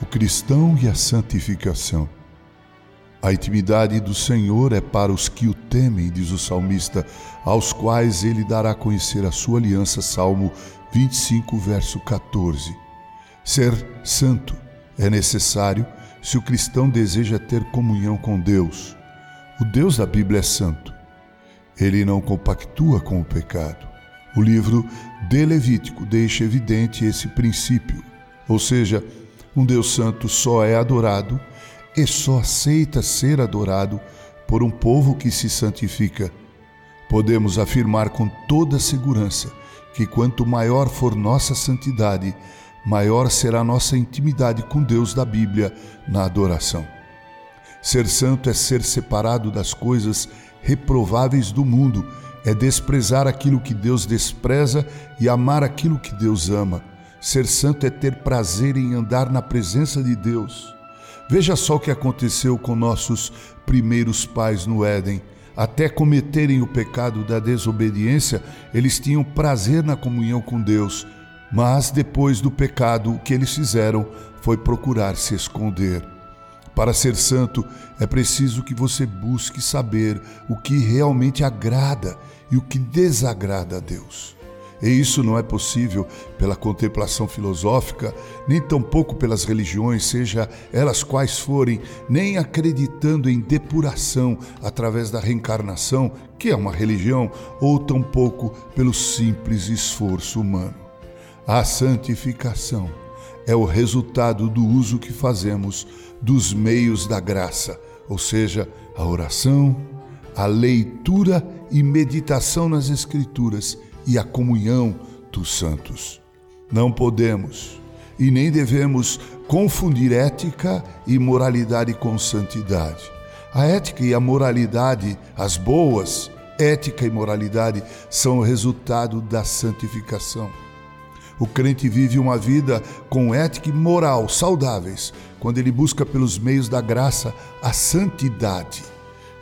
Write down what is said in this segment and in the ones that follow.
o cristão e a santificação. A intimidade do Senhor é para os que o temem, diz o salmista, aos quais ele dará a conhecer a sua aliança. Salmo 25, verso 14. Ser santo é necessário se o cristão deseja ter comunhão com Deus. O Deus da Bíblia é santo. Ele não compactua com o pecado. O livro de Levítico deixa evidente esse princípio, ou seja, um Deus santo só é adorado e só aceita ser adorado por um povo que se santifica. Podemos afirmar com toda segurança que quanto maior for nossa santidade, maior será nossa intimidade com Deus da Bíblia na adoração. Ser santo é ser separado das coisas reprováveis do mundo, é desprezar aquilo que Deus despreza e amar aquilo que Deus ama. Ser santo é ter prazer em andar na presença de Deus. Veja só o que aconteceu com nossos primeiros pais no Éden. Até cometerem o pecado da desobediência, eles tinham prazer na comunhão com Deus, mas depois do pecado, o que eles fizeram foi procurar se esconder. Para ser santo, é preciso que você busque saber o que realmente agrada e o que desagrada a Deus. E isso não é possível pela contemplação filosófica, nem tampouco pelas religiões, seja elas quais forem, nem acreditando em depuração através da reencarnação, que é uma religião, ou tampouco pelo simples esforço humano. A santificação é o resultado do uso que fazemos dos meios da graça, ou seja, a oração, a leitura e meditação nas Escrituras e a comunhão dos santos. Não podemos e nem devemos confundir ética e moralidade com santidade. A ética e a moralidade, as boas, ética e moralidade, são o resultado da santificação. O crente vive uma vida com ética e moral saudáveis quando ele busca pelos meios da graça a santidade.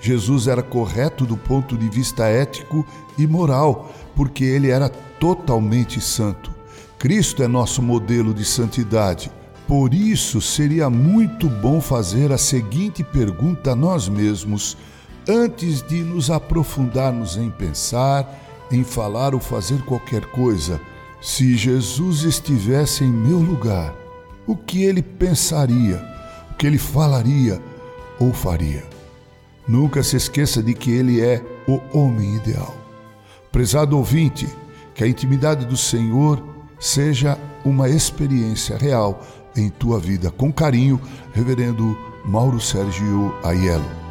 Jesus era correto do ponto de vista ético e moral, porque ele era totalmente santo. Cristo é nosso modelo de santidade. Por isso, seria muito bom fazer a seguinte pergunta a nós mesmos, antes de nos aprofundarmos em pensar, em falar ou fazer qualquer coisa. Se Jesus estivesse em meu lugar, o que ele pensaria, o que ele falaria ou faria? Nunca se esqueça de que ele é o homem ideal. Prezado ouvinte, que a intimidade do Senhor seja uma experiência real em tua vida. Com carinho, Reverendo Mauro Sérgio Aiello.